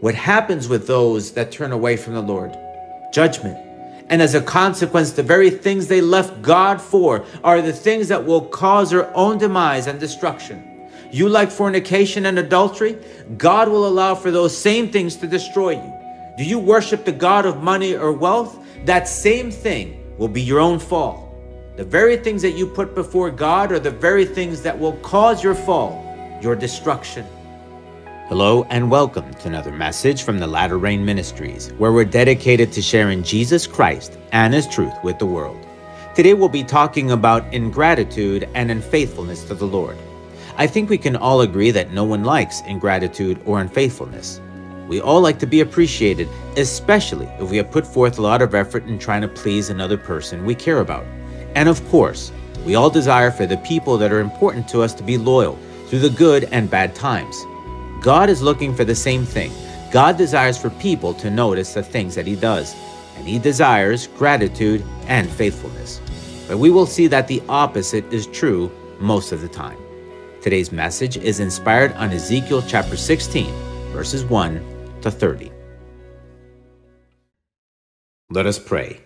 What happens with those that turn away from the Lord? Judgment. And as a consequence, the very things they left God for are the things that will cause their own demise and destruction. You like fornication and adultery? God will allow for those same things to destroy you. Do you worship the God of money or wealth? That same thing will be your own fall. The very things that you put before God are the very things that will cause your fall, your destruction. Hello and welcome to another message from the Latter Rain Ministries, where we're dedicated to sharing Jesus Christ and His truth with the world. Today we'll be talking about ingratitude and unfaithfulness to the Lord. I think we can all agree that no one likes ingratitude or unfaithfulness. We all like to be appreciated, especially if we have put forth a lot of effort in trying to please another person we care about. And of course, we all desire for the people that are important to us to be loyal through the good and bad times. God is looking for the same thing. God desires for people to notice the things that He does, and He desires gratitude and faithfulness. But we will see that the opposite is true most of the time. Today's message is inspired on Ezekiel chapter 16, verses 1 to 30. Let us pray.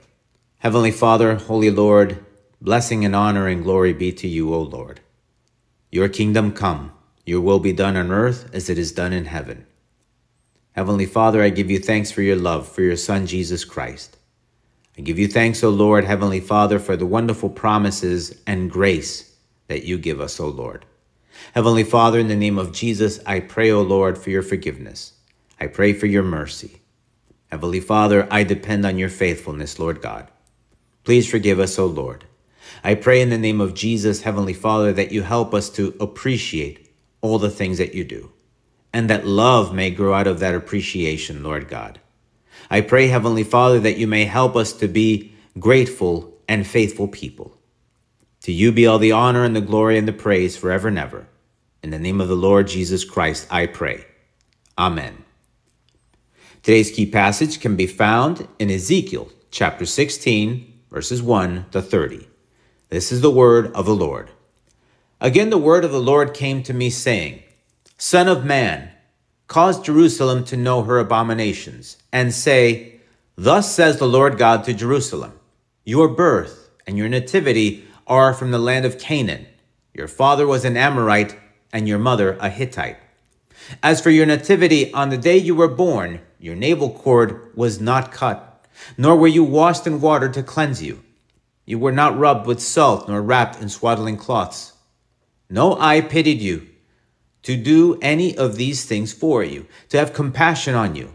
Heavenly Father, Holy Lord, blessing and honor and glory be to you, O Lord. Your kingdom come your will be done on earth as it is done in heaven. Heavenly Father, I give you thanks for your love for your Son, Jesus Christ. I give you thanks, O Lord, Heavenly Father, for the wonderful promises and grace that you give us, O Lord. Heavenly Father, in the name of Jesus, I pray, O Lord, for your forgiveness. I pray for your mercy. Heavenly Father, I depend on your faithfulness, Lord God. Please forgive us, O Lord. I pray in the name of Jesus, Heavenly Father, that you help us to appreciate all the things that you do, and that love may grow out of that appreciation, Lord God. I pray, Heavenly Father, that you may help us to be grateful and faithful people. To you be all the honor and the glory and the praise forever and ever. In the name of the Lord Jesus Christ, I pray. Amen. Today's key passage can be found in Ezekiel chapter 16, verses 1 to 30. This is the word of the Lord. Again, the word of the Lord came to me, saying, Son of man, cause Jerusalem to know her abominations, and say, Thus says the Lord God to Jerusalem Your birth and your nativity are from the land of Canaan. Your father was an Amorite, and your mother a Hittite. As for your nativity, on the day you were born, your navel cord was not cut, nor were you washed in water to cleanse you. You were not rubbed with salt, nor wrapped in swaddling cloths. No eye pitied you to do any of these things for you, to have compassion on you.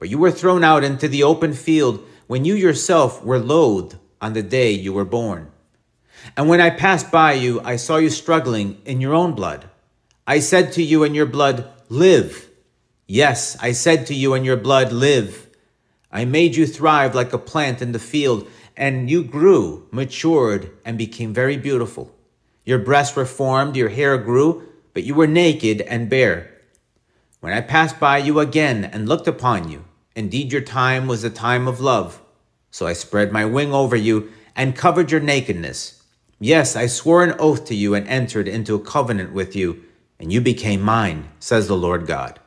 But you were thrown out into the open field when you yourself were loathed on the day you were born. And when I passed by you, I saw you struggling in your own blood. I said to you in your blood, Live. Yes, I said to you in your blood, Live. I made you thrive like a plant in the field, and you grew, matured, and became very beautiful. Your breasts were formed, your hair grew, but you were naked and bare. When I passed by you again and looked upon you, indeed your time was a time of love. So I spread my wing over you and covered your nakedness. Yes, I swore an oath to you and entered into a covenant with you, and you became mine, says the Lord God.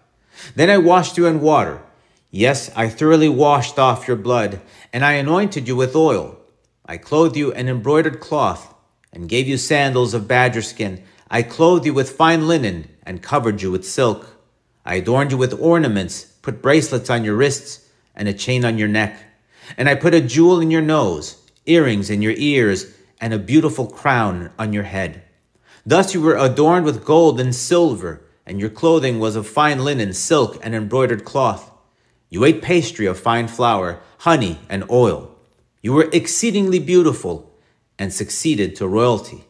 Then I washed you in water. Yes, I thoroughly washed off your blood, and I anointed you with oil. I clothed you in embroidered cloth and gave you sandals of badger skin. I clothed you with fine linen and covered you with silk. I adorned you with ornaments, put bracelets on your wrists and a chain on your neck. And I put a jewel in your nose, earrings in your ears, and a beautiful crown on your head. Thus you were adorned with gold and silver, and your clothing was of fine linen, silk, and embroidered cloth. You ate pastry of fine flour, honey, and oil. You were exceedingly beautiful and succeeded to royalty.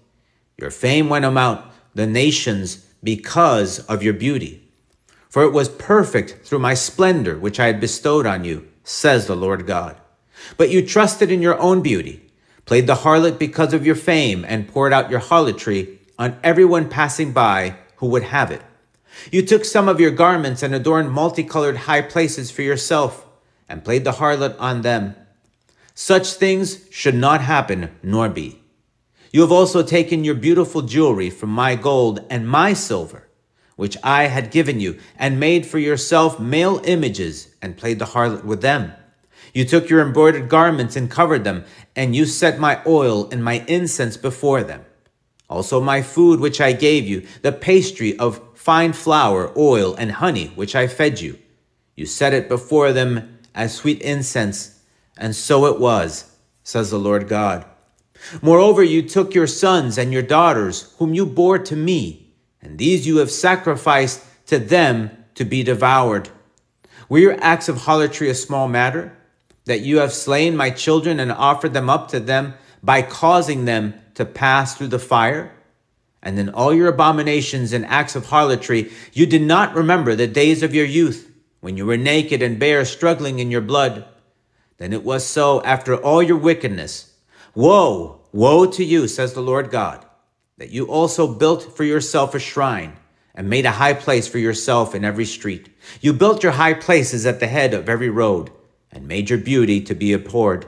Your fame went among the nations because of your beauty. For it was perfect through my splendor which I had bestowed on you, says the Lord God. But you trusted in your own beauty, played the harlot because of your fame, and poured out your harlotry on everyone passing by who would have it. You took some of your garments and adorned multicolored high places for yourself, and played the harlot on them. Such things should not happen nor be. You have also taken your beautiful jewelry from my gold and my silver. which I had given you, and made for yourself male images, and played the harlot with them. You took your embroidered garments and covered them, and you set my oil and my incense before them. Also my food which I gave you, the pastry of fine flour, oil, and honey, which I fed you. You set it before them as sweet incense, and so it was, says the Lord God. Moreover, you took your sons and your daughters, whom you bore to me, and these you have sacrificed to them to be devoured. Were your acts of harlotry a small matter? That you have slain my children and offered them up to them by causing them to pass through the fire? And in all your abominations and acts of harlotry, you did not remember the days of your youth, when you were naked and bare, struggling in your blood. Then it was so after all your wickedness. Woe, woe to you, says the Lord God, that you also built for yourself a shrine and made a high place for yourself in every street. You built your high places at the head of every road and made your beauty to be abhorred.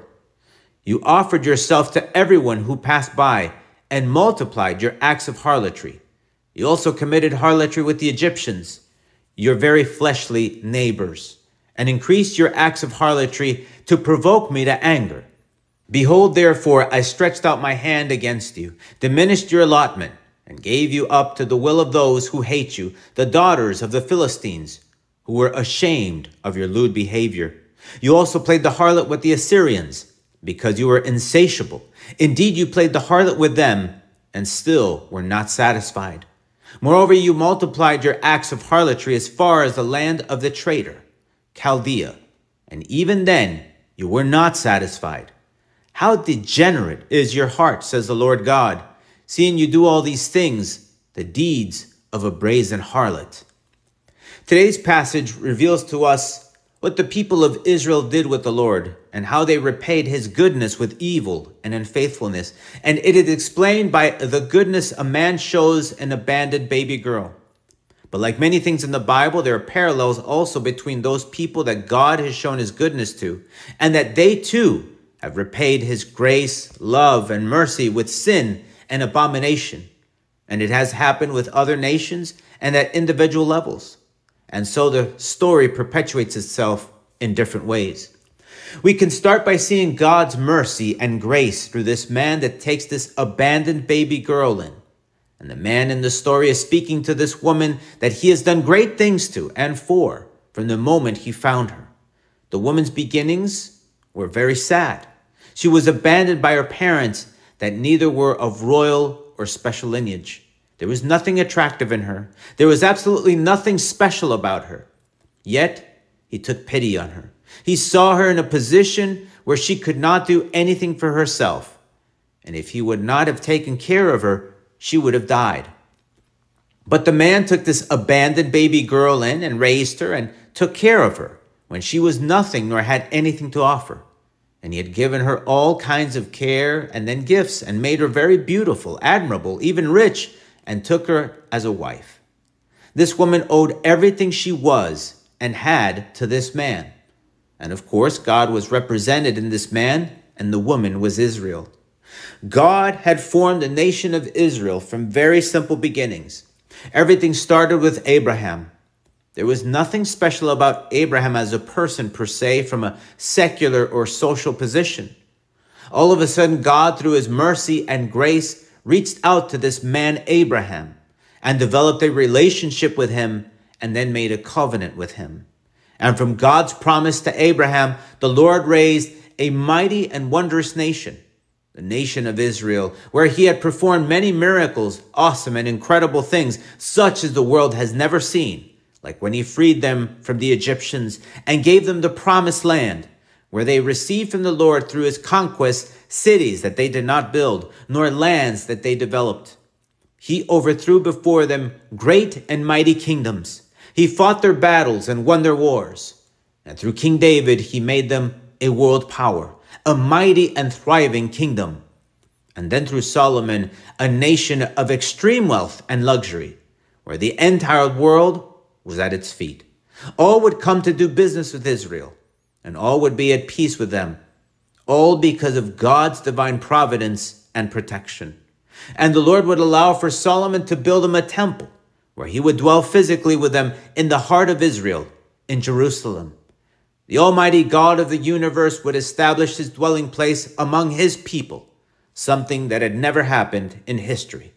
You offered yourself to everyone who passed by and multiplied your acts of harlotry. You also committed harlotry with the Egyptians, your very fleshly neighbors, and increased your acts of harlotry to provoke me to anger. Behold, therefore, I stretched out my hand against you, diminished your allotment, and gave you up to the will of those who hate you, the daughters of the Philistines, who were ashamed of your lewd behavior. You also played the harlot with the Assyrians, because you were insatiable. Indeed, you played the harlot with them and still were not satisfied. Moreover, you multiplied your acts of harlotry as far as the land of the traitor, Chaldea, and even then you were not satisfied. How degenerate is your heart, says the Lord God, seeing you do all these things, the deeds of a brazen harlot. Today's passage reveals to us what the people of Israel did with the Lord, and how they repaid his goodness with evil and unfaithfulness. And it is explained by the goodness a man shows an abandoned baby girl. But like many things in the Bible, there are parallels also between those people that God has shown his goodness to, and that they too have repaid his grace, love, and mercy with sin and abomination. And it has happened with other nations and at individual levels. And so the story perpetuates itself in different ways. We can start by seeing God's mercy and grace through this man that takes this abandoned baby girl in. And the man in the story is speaking to this woman that he has done great things to and for from the moment he found her. The woman's beginnings were very sad. She was abandoned by her parents that neither were of royal or special lineage. There was nothing attractive in her. There was absolutely nothing special about her. Yet, he took pity on her. He saw her in a position where she could not do anything for herself. And if he would not have taken care of her, she would have died. But the man took this abandoned baby girl in and raised her and took care of her when she was nothing nor had anything to offer. And he had given her all kinds of care and then gifts and made her very beautiful, admirable, even rich and took her as a wife. This woman owed everything she was and had to this man. And of course, God was represented in this man, and the woman was Israel. God had formed the nation of Israel from very simple beginnings. Everything started with Abraham. There was nothing special about Abraham as a person per se from a secular or social position. All of a sudden, God, through his mercy and grace, reached out to this man Abraham and developed a relationship with him and then made a covenant with him. And from God's promise to Abraham, the Lord raised a mighty and wondrous nation, the nation of Israel, where he had performed many miracles, awesome and incredible things, such as the world has never seen, like when he freed them from the Egyptians and gave them the promised land, where they received from the Lord through his conquest cities that they did not build, nor lands that they developed. He overthrew before them great and mighty kingdoms. He fought their battles and won their wars. And through King David, he made them a world power, a mighty and thriving kingdom. And then through Solomon, a nation of extreme wealth and luxury, where the entire world was at its feet. All would come to do business with Israel, and all would be at peace with them all because of God's divine providence and protection. And the Lord would allow for Solomon to build him a temple where he would dwell physically with them in the heart of Israel, in Jerusalem. The Almighty God of the universe would establish his dwelling place among his people, something that had never happened in history.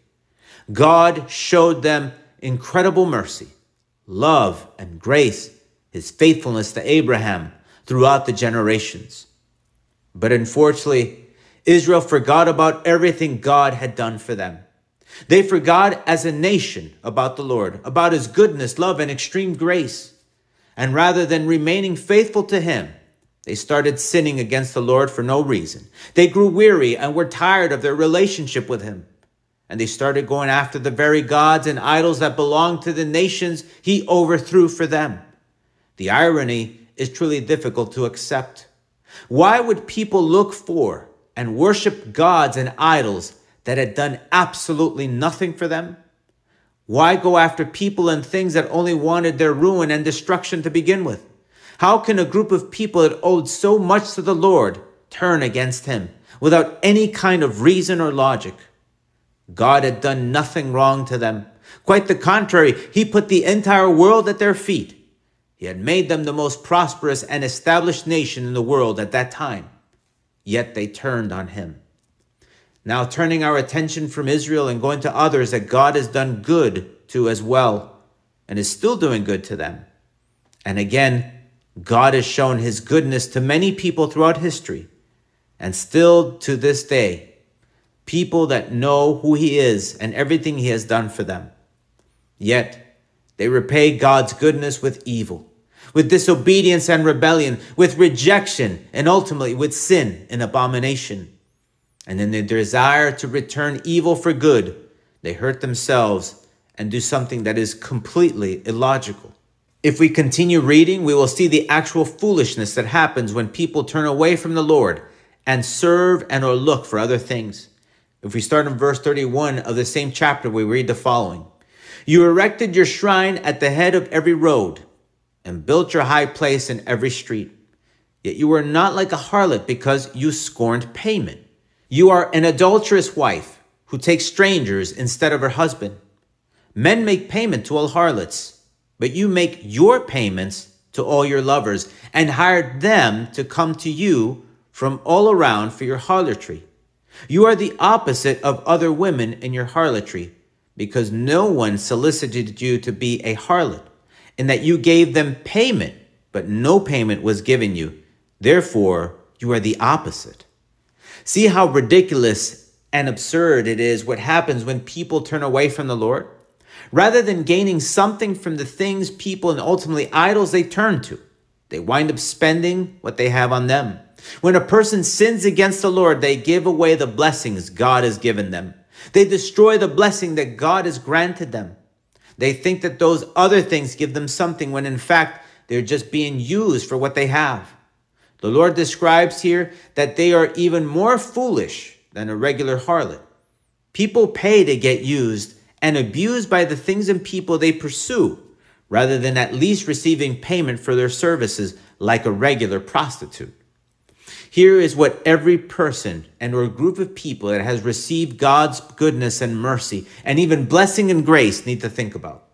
God showed them incredible mercy, love, and grace, his faithfulness to Abraham throughout the generations. But unfortunately, Israel forgot about everything God had done for them. They forgot as a nation about the Lord, about his goodness, love, and extreme grace. And rather than remaining faithful to him, they started sinning against the Lord for no reason. They grew weary and were tired of their relationship with him. And they started going after the very gods and idols that belonged to the nations he overthrew for them. The irony is truly difficult to accept. Why would people look for and worship gods and idols that had done absolutely nothing for them? Why go after people and things that only wanted their ruin and destruction to begin with? How can a group of people that owed so much to the Lord turn against him without any kind of reason or logic? God had done nothing wrong to them. Quite the contrary, he put the entire world at their feet. He had made them the most prosperous and established nation in the world at that time. Yet they turned on him. Now, turning our attention from Israel and going to others that God has done good to as well and is still doing good to them. And again, God has shown his goodness to many people throughout history and still to this day, people that know who he is and everything he has done for them. Yet they repay God's goodness with evil, with disobedience and rebellion, with rejection, and ultimately with sin and abomination. And in their desire to return evil for good, they hurt themselves and do something that is completely illogical. If we continue reading, we will see the actual foolishness that happens when people turn away from the Lord and serve and or look for other things. If we start in verse 31 of the same chapter, we read the following. You erected your shrine at the head of every road and built your high place in every street. Yet you were not like a harlot because you scorned payment. You are an adulterous wife who takes strangers instead of her husband. Men make payment to all harlots, but you make your payments to all your lovers and hired them to come to you from all around for your harlotry. You are the opposite of other women in your harlotry, because no one solicited you to be a harlot, in that you gave them payment, but no payment was given you. Therefore, you are the opposite. See how ridiculous and absurd it is what happens when people turn away from the Lord? Rather than gaining something from the things, people, and ultimately idols they turn to, they wind up spending what they have on them. When a person sins against the Lord, they give away the blessings God has given them. They destroy the blessing that God has granted them. They think that those other things give them something when in fact they're just being used for what they have. The Lord describes here that they are even more foolish than a regular harlot. People pay to get used and abused by the things and people they pursue, rather than at least receiving payment for their services like a regular prostitute. Here is what every person and or group of people that has received God's goodness and mercy and even blessing and grace need to think about.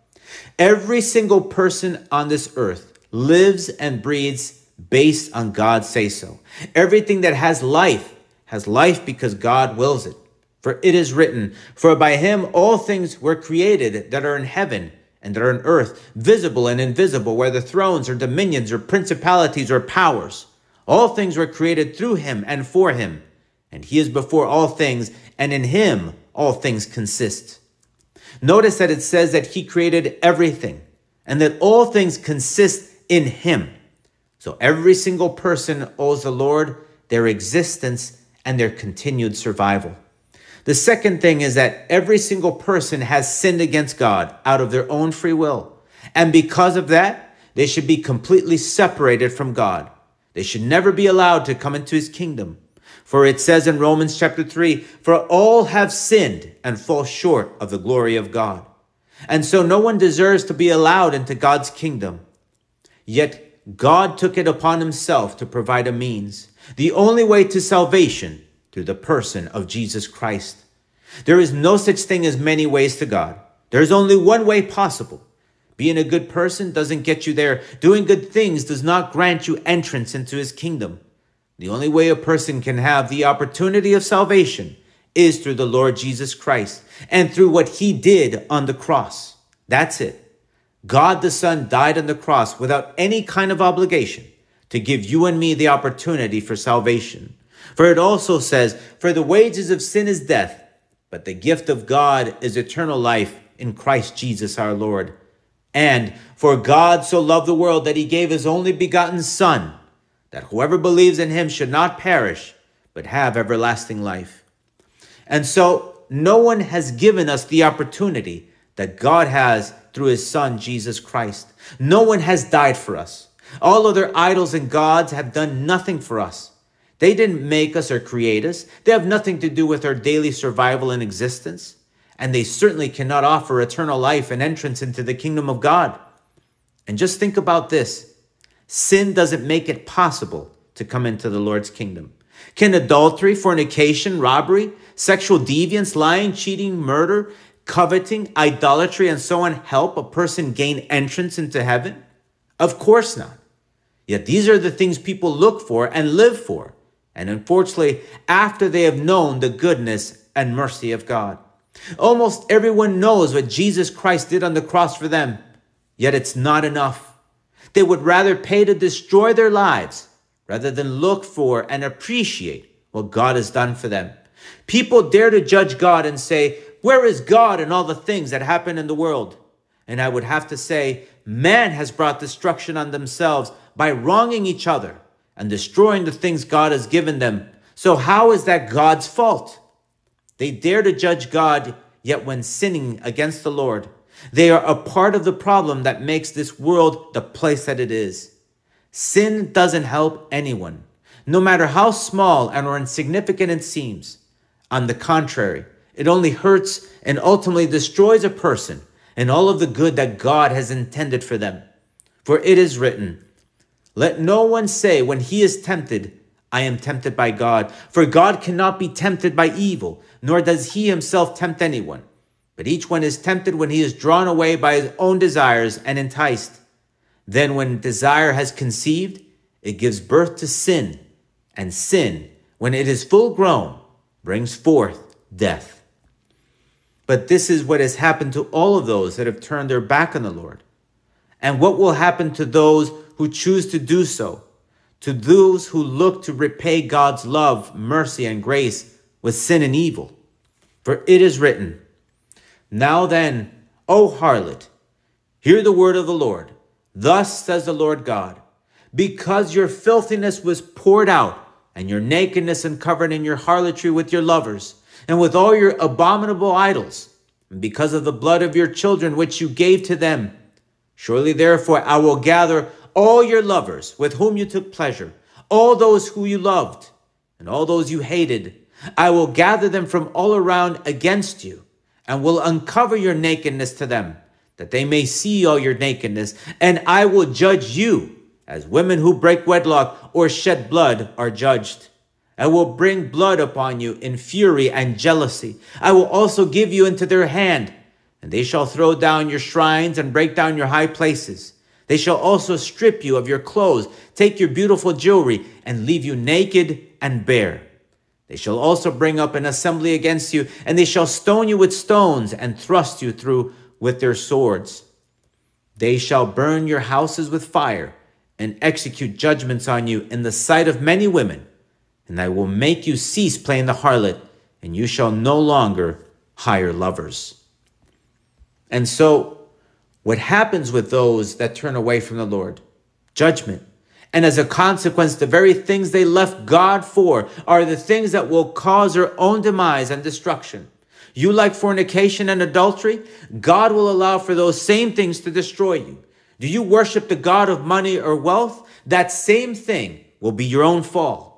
Every single person on this earth lives and breathes based on God's say so. Everything that has life has life because God wills it. For it is written, For by him all things were created that are in heaven and that are in earth, visible and invisible, whether thrones or dominions or principalities or powers. All things were created through him and for him. And he is before all things, and in him all things consist. Notice that it says that he created everything and that all things consist in him. So every single person owes the Lord their existence and their continued survival. The second thing is that every single person has sinned against God out of their own free will. And because of that, they should be completely separated from God. They should never be allowed to come into his kingdom. For it says in Romans chapter 3, For all have sinned and fall short of the glory of God. And so no one deserves to be allowed into God's kingdom. Yet God took it upon himself to provide a means, the only way to salvation through the person of Jesus Christ. There is no such thing as many ways to God. There's only one way possible. Being a good person doesn't get you there. Doing good things does not grant you entrance into his kingdom. The only way a person can have the opportunity of salvation is through the Lord Jesus Christ and through what he did on the cross. That's it. God the Son died on the cross without any kind of obligation to give you and me the opportunity for salvation. For it also says, For the wages of sin is death, but the gift of God is eternal life in Christ Jesus our Lord. And for God so loved the world that he gave his only begotten Son, that whoever believes in him should not perish, but have everlasting life. And so no one has given us the opportunity that God has through his Son, Jesus Christ. No one has died for us. All other idols and gods have done nothing for us. They didn't make us or create us. They have nothing to do with our daily survival and existence. And they certainly cannot offer eternal life and entrance into the kingdom of God. And just think about this sin doesn't make it possible to come into the Lord's kingdom. Can adultery, fornication, robbery, sexual deviance, lying, cheating, murder, coveting, idolatry, and so on help a person gain entrance into heaven? Of course not. Yet these are the things people look for and live for. And unfortunately, after they have known the goodness and mercy of God. Almost everyone knows what Jesus Christ did on the cross for them, yet it's not enough. They would rather pay to destroy their lives rather than look for and appreciate what God has done for them. People dare to judge God and say, where is God in all the things that happen in the world? And I would have to say, man has brought destruction on themselves by wronging each other and destroying the things God has given them. So, how is that God's fault? They dare to judge God, yet when sinning against the Lord, they are a part of the problem that makes this world the place that it is. Sin doesn't help anyone, no matter how small and or insignificant it seems. On the contrary, it only hurts and ultimately destroys a person and all of the good that God has intended for them. For it is written, Let no one say when he is tempted, I am tempted by God. For God cannot be tempted by evil, nor does he himself tempt anyone. But each one is tempted when he is drawn away by his own desires and enticed. Then, when desire has conceived, it gives birth to sin. And sin, when it is full grown, brings forth death. But this is what has happened to all of those that have turned their back on the Lord. And what will happen to those who choose to do so? To those who look to repay God's love, mercy, and grace with sin and evil. For it is written, Now then, O harlot, hear the word of the Lord. Thus says the Lord God, because your filthiness was poured out, and your nakedness uncovered in your harlotry with your lovers, and with all your abominable idols, and because of the blood of your children which you gave to them. Surely therefore I will gather all your lovers with whom you took pleasure, all those who you loved, and all those you hated. I will gather them from all around against you, and will uncover your nakedness to them, that they may see all your nakedness, and I will judge you as women who break wedlock or shed blood are judged. I will bring blood upon you in fury and jealousy. I will also give you into their hand, and they shall throw down your shrines and break down your high places. They shall also strip you of your clothes, take your beautiful jewelry, and leave you naked and bare. They shall also bring up an assembly against you, and they shall stone you with stones and thrust you through with their swords. They shall burn your houses with fire and execute judgments on you in the sight of many women and I will make you cease playing the harlot, and you shall no longer hire lovers. And so, what happens with those that turn away from the Lord? Judgment. And as a consequence, the very things they left God for are the things that will cause their own demise and destruction. You like fornication and adultery? God will allow for those same things to destroy you. Do you worship the God of money or wealth? That same thing will be your own fall.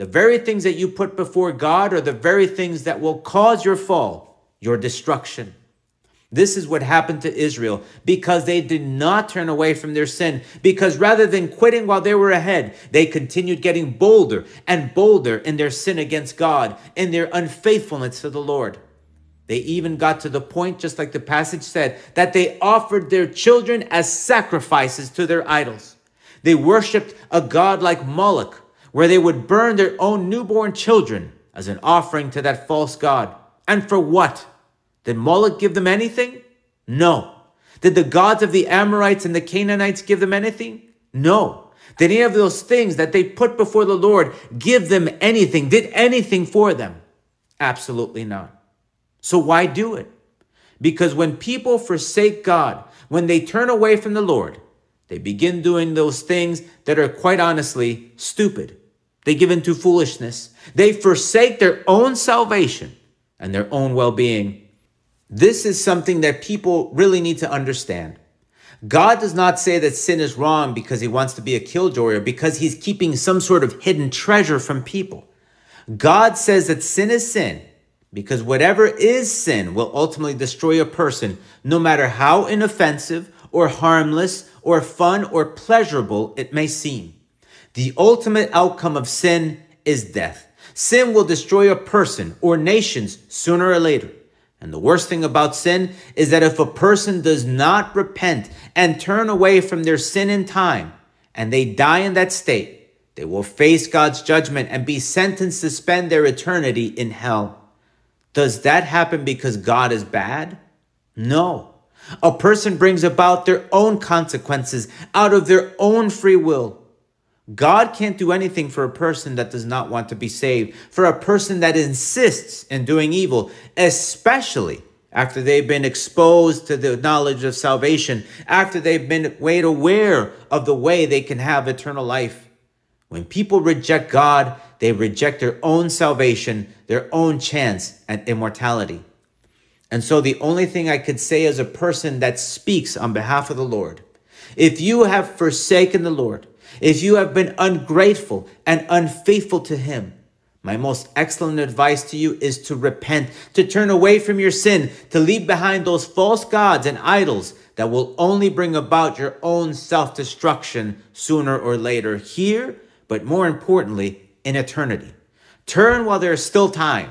The very things that you put before God are the very things that will cause your fall, your destruction. This is what happened to Israel because they did not turn away from their sin. Because rather than quitting while they were ahead, they continued getting bolder and bolder in their sin against God, in their unfaithfulness to the Lord. They even got to the point, just like the passage said, that they offered their children as sacrifices to their idols. They worshiped a god like Moloch, where they would burn their own newborn children as an offering to that false god. And for what? Did Moloch give them anything? No. Did the gods of the Amorites and the Canaanites give them anything? No. Did any of those things that they put before the Lord give them anything? Did anything for them? Absolutely not. So why do it? Because when people forsake God, when they turn away from the Lord, they begin doing those things that are quite honestly stupid. They give in to foolishness. They forsake their own salvation and their own well being. This is something that people really need to understand. God does not say that sin is wrong because he wants to be a killjoy or because he's keeping some sort of hidden treasure from people. God says that sin is sin because whatever is sin will ultimately destroy a person, no matter how inoffensive or harmless or fun or pleasurable it may seem. The ultimate outcome of sin is death. Sin will destroy a person or nations sooner or later. And the worst thing about sin is that if a person does not repent and turn away from their sin in time, and they die in that state, they will face God's judgment and be sentenced to spend their eternity in hell. Does that happen because God is bad? No. A person brings about their own consequences out of their own free will. God can't do anything for a person that does not want to be saved, for a person that insists in doing evil, especially after they've been exposed to the knowledge of salvation, after they've been made aware of the way they can have eternal life. When people reject God, they reject their own salvation, their own chance at immortality. And so the only thing I could say as a person that speaks on behalf of the Lord, if you have forsaken the Lord, if you have been ungrateful and unfaithful to him, my most excellent advice to you is to repent, to turn away from your sin, to leave behind those false gods and idols that will only bring about your own self destruction sooner or later, here, but more importantly, in eternity. Turn while there is still time.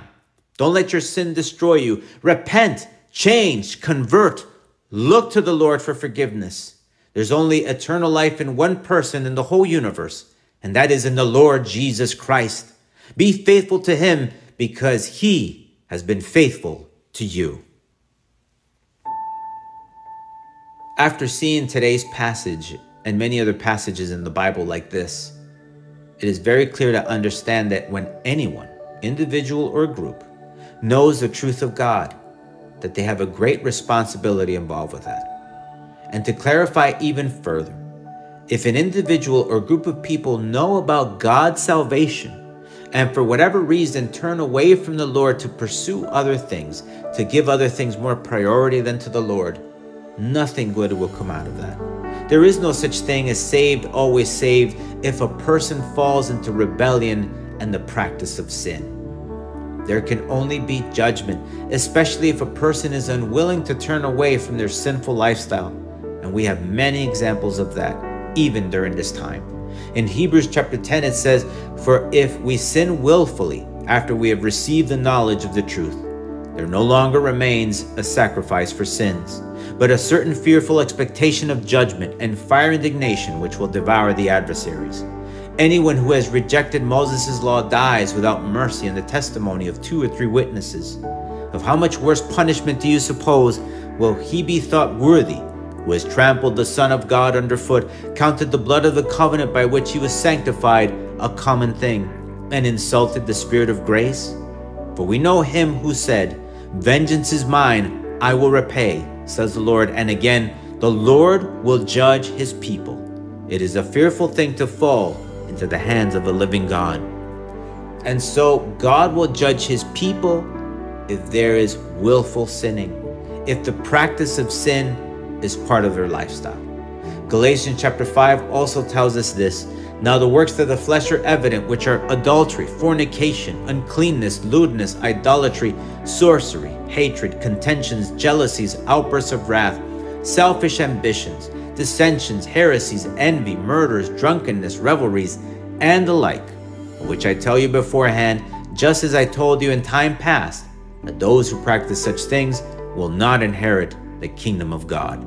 Don't let your sin destroy you. Repent, change, convert. Look to the Lord for forgiveness. There's only eternal life in one person in the whole universe, and that is in the Lord Jesus Christ. Be faithful to him because he has been faithful to you. After seeing today's passage and many other passages in the Bible like this, it is very clear to understand that when anyone, individual or group, knows the truth of God, that they have a great responsibility involved with that. And to clarify even further, if an individual or group of people know about God's salvation and for whatever reason turn away from the Lord to pursue other things, to give other things more priority than to the Lord, nothing good will come out of that. There is no such thing as saved, always saved, if a person falls into rebellion and the practice of sin. There can only be judgment, especially if a person is unwilling to turn away from their sinful lifestyle. And we have many examples of that, even during this time. In Hebrews chapter 10, it says, For if we sin willfully after we have received the knowledge of the truth, there no longer remains a sacrifice for sins, but a certain fearful expectation of judgment and fire indignation which will devour the adversaries. Anyone who has rejected Moses' law dies without mercy in the testimony of two or three witnesses. Of how much worse punishment do you suppose will he be thought worthy who has trampled the Son of God underfoot, counted the blood of the covenant by which he was sanctified a common thing, and insulted the Spirit of grace? For we know him who said, Vengeance is mine, I will repay, says the Lord. And again, the Lord will judge his people. It is a fearful thing to fall into the hands of a living God. And so God will judge his people if there is willful sinning, if the practice of sin is part of their lifestyle. Galatians chapter 5 also tells us this. Now the works of the flesh are evident, which are adultery, fornication, uncleanness, lewdness, idolatry, sorcery, hatred, contentions, jealousies, outbursts of wrath, selfish ambitions, dissensions, heresies, envy, murders, drunkenness, revelries, and the like, which I tell you beforehand, just as I told you in time past, that those who practice such things will not inherit the kingdom of God.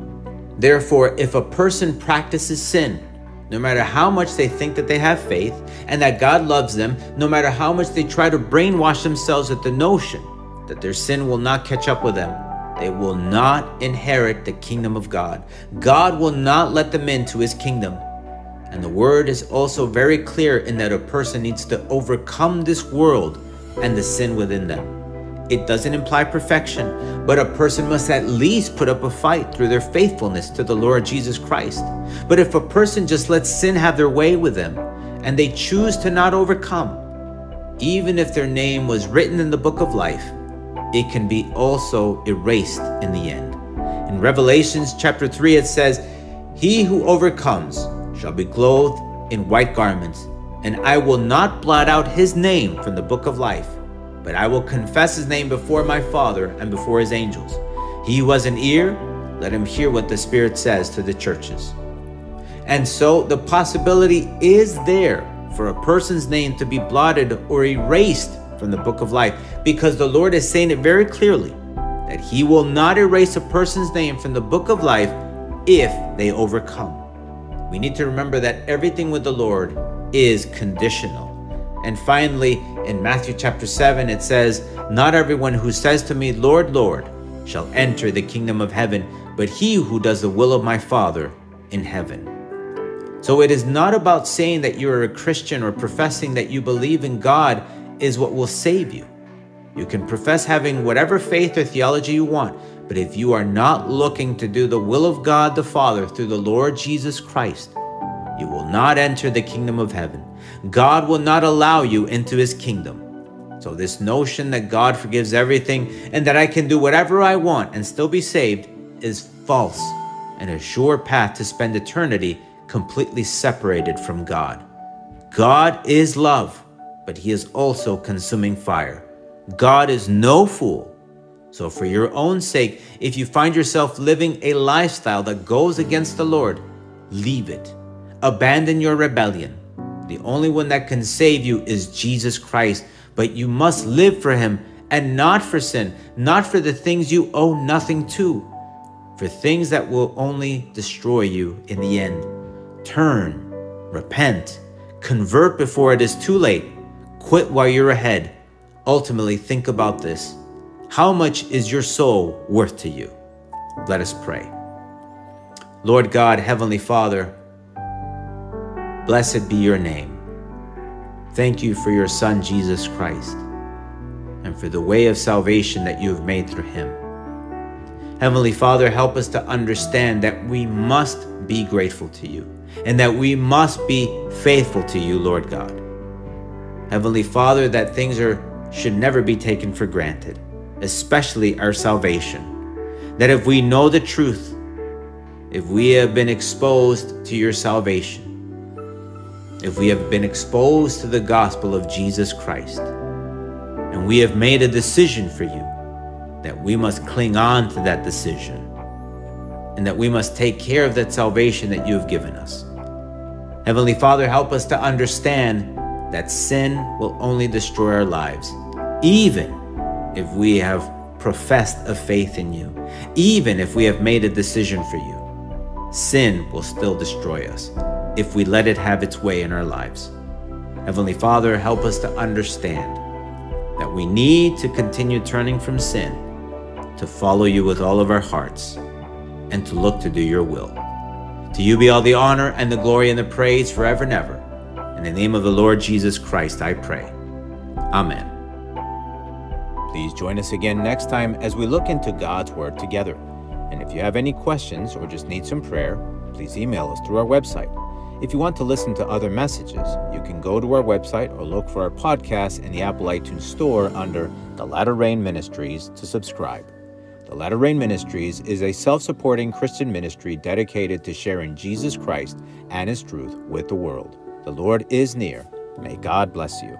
Therefore, if a person practices sin, no matter how much they think that they have faith and that God loves them, no matter how much they try to brainwash themselves with the notion that their sin will not catch up with them, they will not inherit the kingdom of God. God will not let them into his kingdom. And the word is also very clear in that a person needs to overcome this world and the sin within them. It doesn't imply perfection, but a person must at least put up a fight through their faithfulness to the Lord Jesus Christ. But if a person just lets sin have their way with them and they choose to not overcome, even if their name was written in the book of life, it can be also erased in the end. In Revelations chapter 3, it says, He who overcomes shall be clothed in white garments, and I will not blot out his name from the book of life but I will confess his name before my Father and before his angels. He who has an ear, let him hear what the Spirit says to the churches. And so the possibility is there for a person's name to be blotted or erased from the book of life because the Lord is saying it very clearly that he will not erase a person's name from the book of life if they overcome. We need to remember that everything with the Lord is conditional. And finally, in Matthew chapter 7, it says, Not everyone who says to me, Lord, Lord, shall enter the kingdom of heaven, but he who does the will of my Father in heaven. So it is not about saying that you are a Christian or professing that you believe in God is what will save you. You can profess having whatever faith or theology you want, but if you are not looking to do the will of God the Father through the Lord Jesus Christ, you will not enter the kingdom of heaven. God will not allow you into his kingdom. So, this notion that God forgives everything and that I can do whatever I want and still be saved is false and a sure path to spend eternity completely separated from God. God is love, but he is also consuming fire. God is no fool. So, for your own sake, if you find yourself living a lifestyle that goes against the Lord, leave it. Abandon your rebellion. The only one that can save you is Jesus Christ, but you must live for him and not for sin, not for the things you owe nothing to, for things that will only destroy you in the end. Turn, repent, convert before it is too late, quit while you're ahead. Ultimately, think about this. How much is your soul worth to you? Let us pray. Lord God, Heavenly Father, Blessed be your name. Thank you for your Son, Jesus Christ, and for the way of salvation that you have made through him. Heavenly Father, help us to understand that we must be grateful to you and that we must be faithful to you, Lord God. Heavenly Father, that things are should never be taken for granted, especially our salvation. That if we know the truth, if we have been exposed to your salvation, if we have been exposed to the gospel of Jesus Christ and we have made a decision for you, that we must cling on to that decision and that we must take care of that salvation that you have given us. Heavenly Father, help us to understand that sin will only destroy our lives, even if we have professed a faith in you, even if we have made a decision for you. Sin will still destroy us if we let it have its way in our lives. Heavenly Father, help us to understand that we need to continue turning from sin to follow you with all of our hearts and to look to do your will. To you be all the honor and the glory and the praise forever and ever. In the name of the Lord Jesus Christ, I pray. Amen. Please join us again next time as we look into God's Word together. And if you have any questions or just need some prayer, please email us through our website if you want to listen to other messages, you can go to our website or look for our podcast in the Apple iTunes Store under The Latter Rain Ministries to subscribe. The Latter Rain Ministries is a self supporting Christian ministry dedicated to sharing Jesus Christ and His truth with the world. The Lord is near. May God bless you.